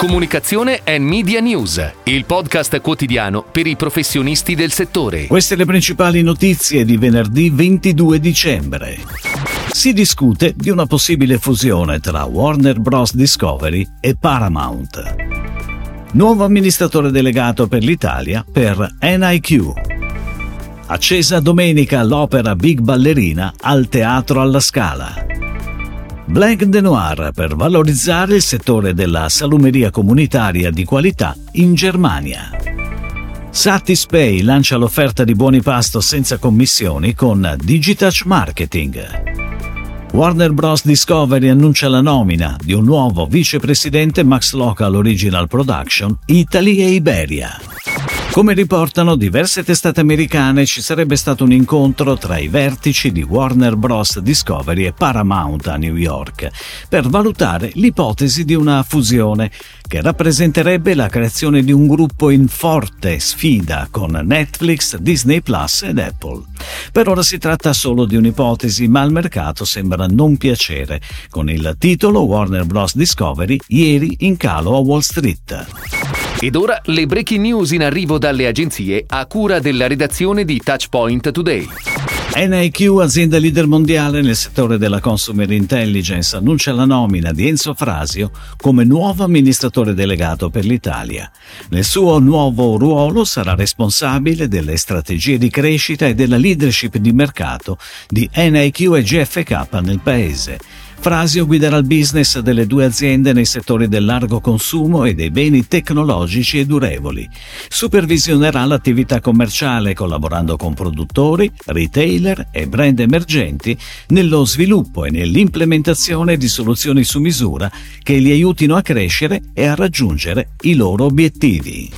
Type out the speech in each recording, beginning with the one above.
Comunicazione e Media News, il podcast quotidiano per i professionisti del settore. Queste le principali notizie di venerdì 22 dicembre. Si discute di una possibile fusione tra Warner Bros. Discovery e Paramount. Nuovo amministratore delegato per l'Italia per NIQ. Accesa domenica l'opera Big Ballerina al Teatro alla Scala. Blank de Noir per valorizzare il settore della salumeria comunitaria di qualità in Germania. Satispay lancia l'offerta di buoni pasto senza commissioni con Digitouch Marketing. Warner Bros. Discovery annuncia la nomina di un nuovo vicepresidente Max Local Original Production Italy e Iberia. Come riportano diverse testate americane, ci sarebbe stato un incontro tra i vertici di Warner Bros. Discovery e Paramount a New York per valutare l'ipotesi di una fusione che rappresenterebbe la creazione di un gruppo in forte sfida con Netflix, Disney Plus ed Apple. Per ora si tratta solo di un'ipotesi, ma al mercato sembra non piacere, con il titolo Warner Bros. Discovery ieri in calo a Wall Street. Ed ora le breaking news in arrivo dalle agenzie a cura della redazione di Touchpoint Today. NIQ, azienda leader mondiale nel settore della consumer intelligence, annuncia la nomina di Enzo Frasio come nuovo amministratore delegato per l'Italia. Nel suo nuovo ruolo sarà responsabile delle strategie di crescita e della leadership di mercato di NIQ e GFK nel paese. Frasio guiderà il business delle due aziende nei settori del largo consumo e dei beni tecnologici e durevoli. Supervisionerà l'attività commerciale collaborando con produttori, retailer e brand emergenti nello sviluppo e nell'implementazione di soluzioni su misura che li aiutino a crescere e a raggiungere i loro obiettivi.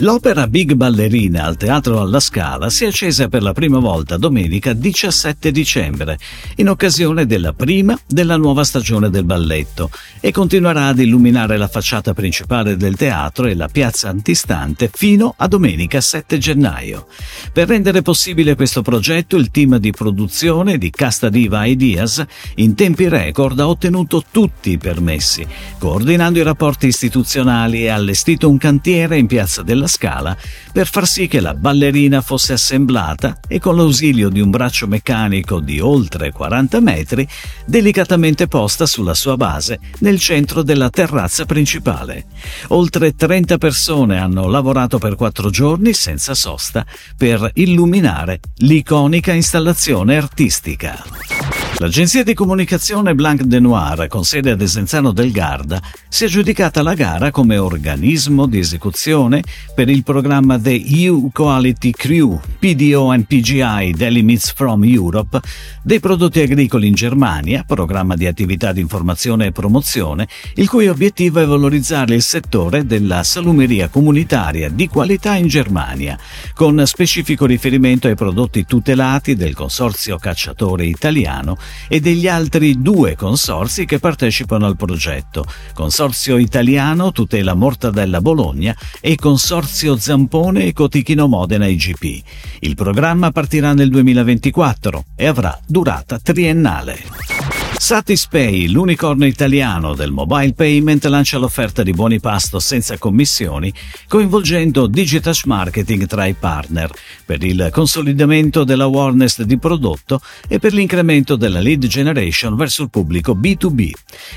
L'opera Big Ballerina al Teatro alla Scala si è accesa per la prima volta domenica 17 dicembre, in occasione della prima della nuova stagione del balletto, e continuerà ad illuminare la facciata principale del teatro e la piazza antistante fino a domenica 7 gennaio. Per rendere possibile questo progetto, il team di produzione di Casta Diva Ideas in tempi record ha ottenuto tutti i permessi, coordinando i rapporti istituzionali e allestito un cantiere in piazza della sulla scala per far sì che la ballerina fosse assemblata e con l'ausilio di un braccio meccanico di oltre 40 metri, delicatamente posta sulla sua base nel centro della terrazza principale. Oltre 30 persone hanno lavorato per quattro giorni senza sosta per illuminare l'iconica installazione artistica. L'agenzia di comunicazione Blanc de Noir, con sede ad Esenzano del Garda, si è aggiudicata la gara come organismo di esecuzione per il programma The EU Quality Crew PDO and PGI Delimits from Europe dei prodotti agricoli in Germania, programma di attività di informazione e promozione, il cui obiettivo è valorizzare il settore della salumeria comunitaria di qualità in Germania, con specifico riferimento ai prodotti tutelati del consorzio cacciatore italiano e degli altri due consorzi che partecipano al progetto, Consorzio Italiano Tutela Mortadella Bologna e Consorzio Zampone e Cotichino Modena IGP. Il programma partirà nel 2024 e avrà durata triennale. Satispay, l'unicorno italiano del mobile payment, lancia l'offerta di buoni pasto senza commissioni, coinvolgendo Digitash Marketing tra i partner per il consolidamento della awareness di prodotto e per l'incremento della lead generation verso il pubblico B2B.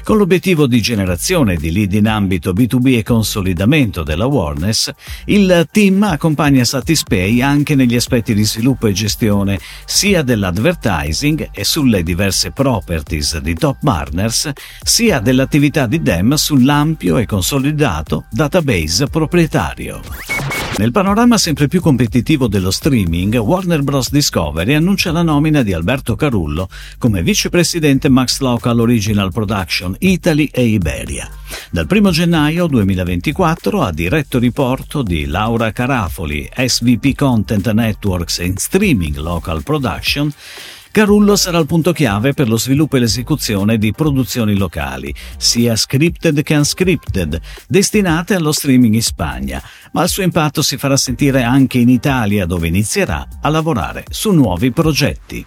Con l'obiettivo di generazione di lead in ambito B2B e consolidamento dell'awareness, il team accompagna Satispay anche negli aspetti di sviluppo e gestione sia dell'advertising e sulle diverse properties di top partners sia dell'attività di DEM sull'ampio e consolidato database proprietario. Nel panorama sempre più competitivo dello streaming, Warner Bros. Discovery annuncia la nomina di Alberto Carullo come vicepresidente Max Local Original Production Italy e Iberia. Dal 1 gennaio 2024 a diretto riporto di Laura Carafoli, SVP Content Networks and Streaming Local Production, Carullo sarà il punto chiave per lo sviluppo e l'esecuzione di produzioni locali, sia scripted che unscripted, destinate allo streaming in Spagna, ma il suo impatto si farà sentire anche in Italia dove inizierà a lavorare su nuovi progetti.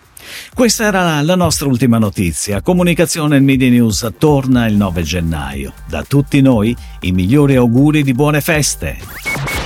Questa era la nostra ultima notizia. Comunicazione e Media News torna il 9 gennaio. Da tutti noi i migliori auguri di buone feste.